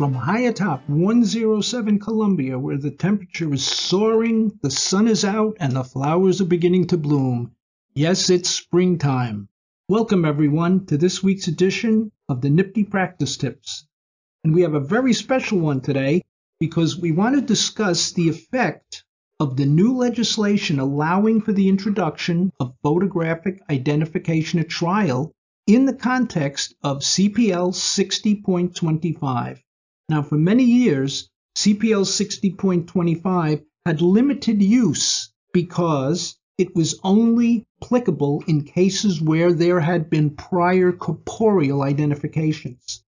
from high atop 107 Columbia, where the temperature is soaring, the sun is out, and the flowers are beginning to bloom. Yes, it's springtime. Welcome, everyone, to this week's edition of the NYPTI Practice Tips. And we have a very special one today because we want to discuss the effect of the new legislation allowing for the introduction of photographic identification at trial in the context of CPL 60.25. Now, for many years, CPL 60.25 had limited use because it was only applicable in cases where there had been prior corporeal identifications.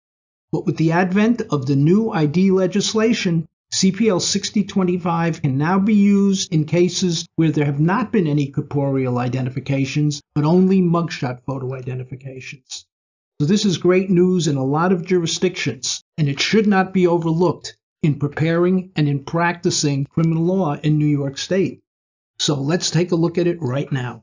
But with the advent of the new ID legislation, CPL 6025 can now be used in cases where there have not been any corporeal identifications, but only mugshot photo identifications. So this is great news in a lot of jurisdictions, and it should not be overlooked in preparing and in practicing criminal law in New York State. So let's take a look at it right now.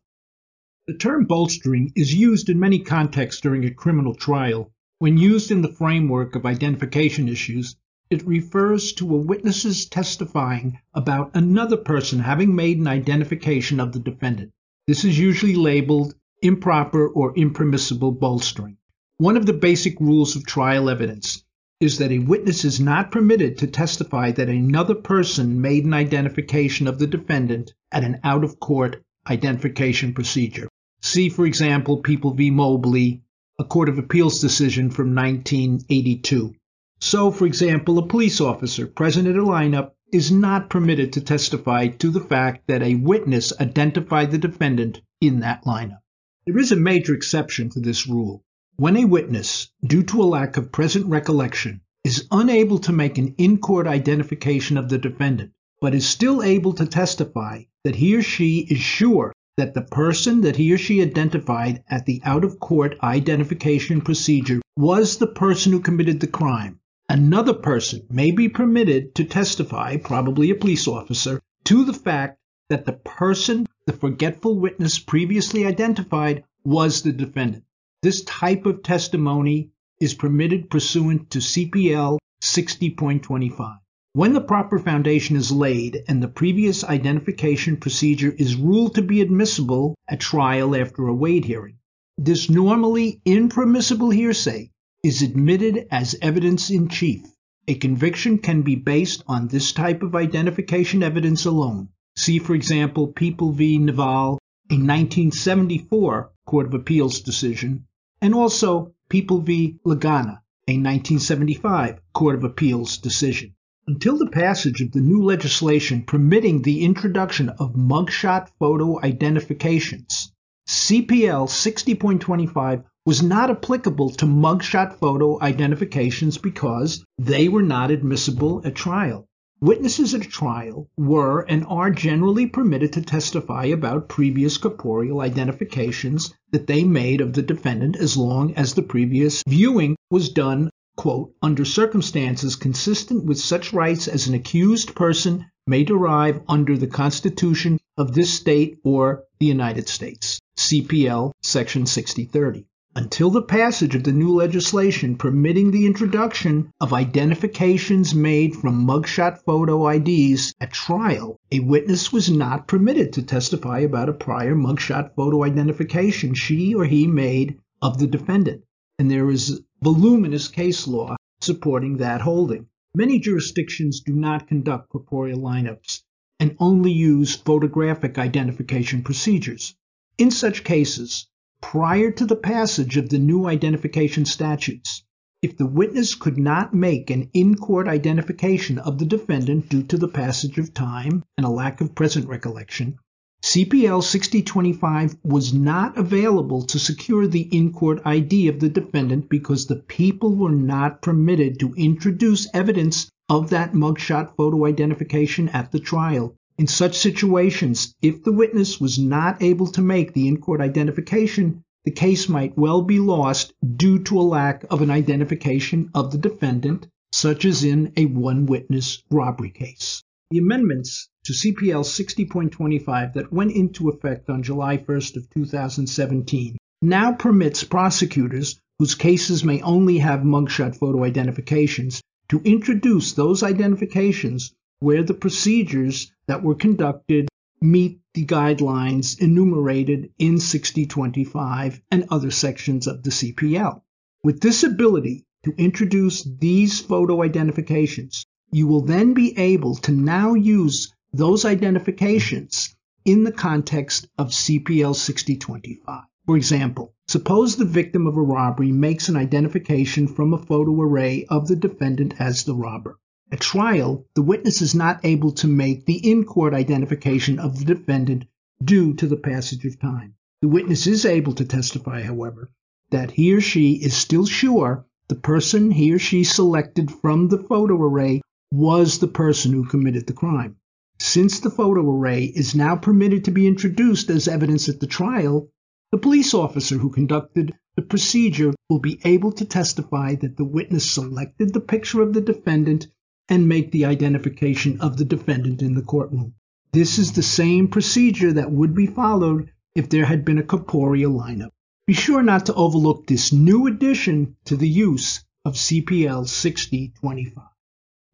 The term bolstering is used in many contexts during a criminal trial. When used in the framework of identification issues, it refers to a witness's testifying about another person having made an identification of the defendant. This is usually labeled improper or impermissible bolstering. One of the basic rules of trial evidence is that a witness is not permitted to testify that another person made an identification of the defendant at an out of court identification procedure. See, for example, People v. Mobley, a Court of Appeals decision from 1982. So, for example, a police officer present at a lineup is not permitted to testify to the fact that a witness identified the defendant in that lineup. There is a major exception to this rule. When a witness, due to a lack of present recollection, is unable to make an in court identification of the defendant, but is still able to testify that he or she is sure that the person that he or she identified at the out of court identification procedure was the person who committed the crime, Another person may be permitted to testify, probably a police officer, to the fact that the person the forgetful witness previously identified was the defendant. This type of testimony is permitted pursuant to CPL 60.25. When the proper foundation is laid and the previous identification procedure is ruled to be admissible at trial after a Wade hearing, this normally impermissible hearsay is admitted as evidence in chief. A conviction can be based on this type of identification evidence alone. See, for example, People v. Nival, a 1974 Court of Appeals decision, and also People v. Lagana, a 1975 Court of Appeals decision. Until the passage of the new legislation permitting the introduction of mugshot photo identifications, CPL 60.25 was not applicable to mugshot photo identifications because they were not admissible at trial. Witnesses at a trial were and are generally permitted to testify about previous corporeal identifications that they made of the defendant as long as the previous viewing was done, quote, under circumstances consistent with such rights as an accused person may derive under the Constitution of this state or the United States. CPL Section 6030 until the passage of the new legislation permitting the introduction of identifications made from mugshot photo IDs at trial, a witness was not permitted to testify about a prior mugshot photo identification she or he made of the defendant. And there is voluminous case law supporting that holding. Many jurisdictions do not conduct corporeal lineups and only use photographic identification procedures. In such cases, prior to the passage of the new identification statutes. If the witness could not make an in court identification of the defendant due to the passage of time and a lack of present recollection, CPL 6025 was not available to secure the in court ID of the defendant because the people were not permitted to introduce evidence of that mugshot photo identification at the trial. In such situations, if the witness was not able to make the in court identification, the case might well be lost due to a lack of an identification of the defendant, such as in a one witness robbery case. The amendments to CPL 60.25 that went into effect on July 1st of 2017 now permits prosecutors whose cases may only have mugshot photo identifications to introduce those identifications where the procedures that were conducted meet the guidelines enumerated in 6025 and other sections of the CPL. With this ability to introduce these photo identifications, you will then be able to now use those identifications in the context of CPL 6025. For example, suppose the victim of a robbery makes an identification from a photo array of the defendant as the robber. At trial, the witness is not able to make the in court identification of the defendant due to the passage of time. The witness is able to testify, however, that he or she is still sure the person he or she selected from the photo array was the person who committed the crime. Since the photo array is now permitted to be introduced as evidence at the trial, the police officer who conducted the procedure will be able to testify that the witness selected the picture of the defendant and make the identification of the defendant in the courtroom. This is the same procedure that would be followed if there had been a corporeal lineup. Be sure not to overlook this new addition to the use of CPL 6025.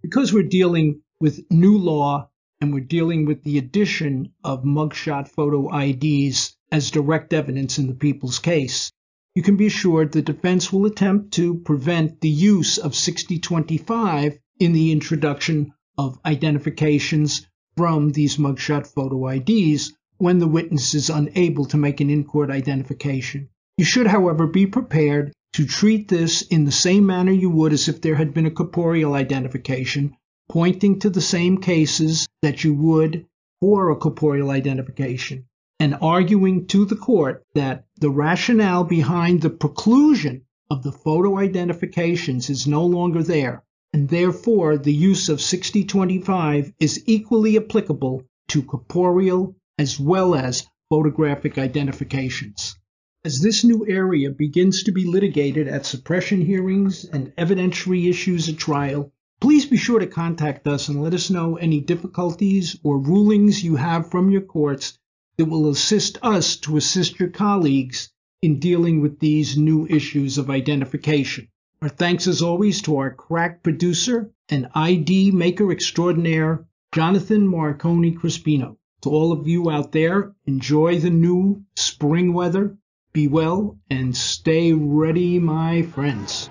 Because we're dealing with new law and we're dealing with the addition of mugshot photo IDs as direct evidence in the people's case, you can be assured the defense will attempt to prevent the use of 6025 in the introduction of identifications from these mugshot photo IDs when the witness is unable to make an in court identification. You should, however, be prepared to treat this in the same manner you would as if there had been a corporeal identification, pointing to the same cases that you would for a corporeal identification and arguing to the court that the rationale behind the preclusion of the photo identifications is no longer there, and therefore the use of 6025 is equally applicable to corporeal as well as photographic identifications. As this new area begins to be litigated at suppression hearings and evidentiary issues at trial, please be sure to contact us and let us know any difficulties or rulings you have from your courts that will assist us to assist your colleagues in dealing with these new issues of identification. Our thanks as always to our crack producer and ID maker extraordinaire, Jonathan Marconi Crispino. To all of you out there, enjoy the new spring weather, be well, and stay ready, my friends.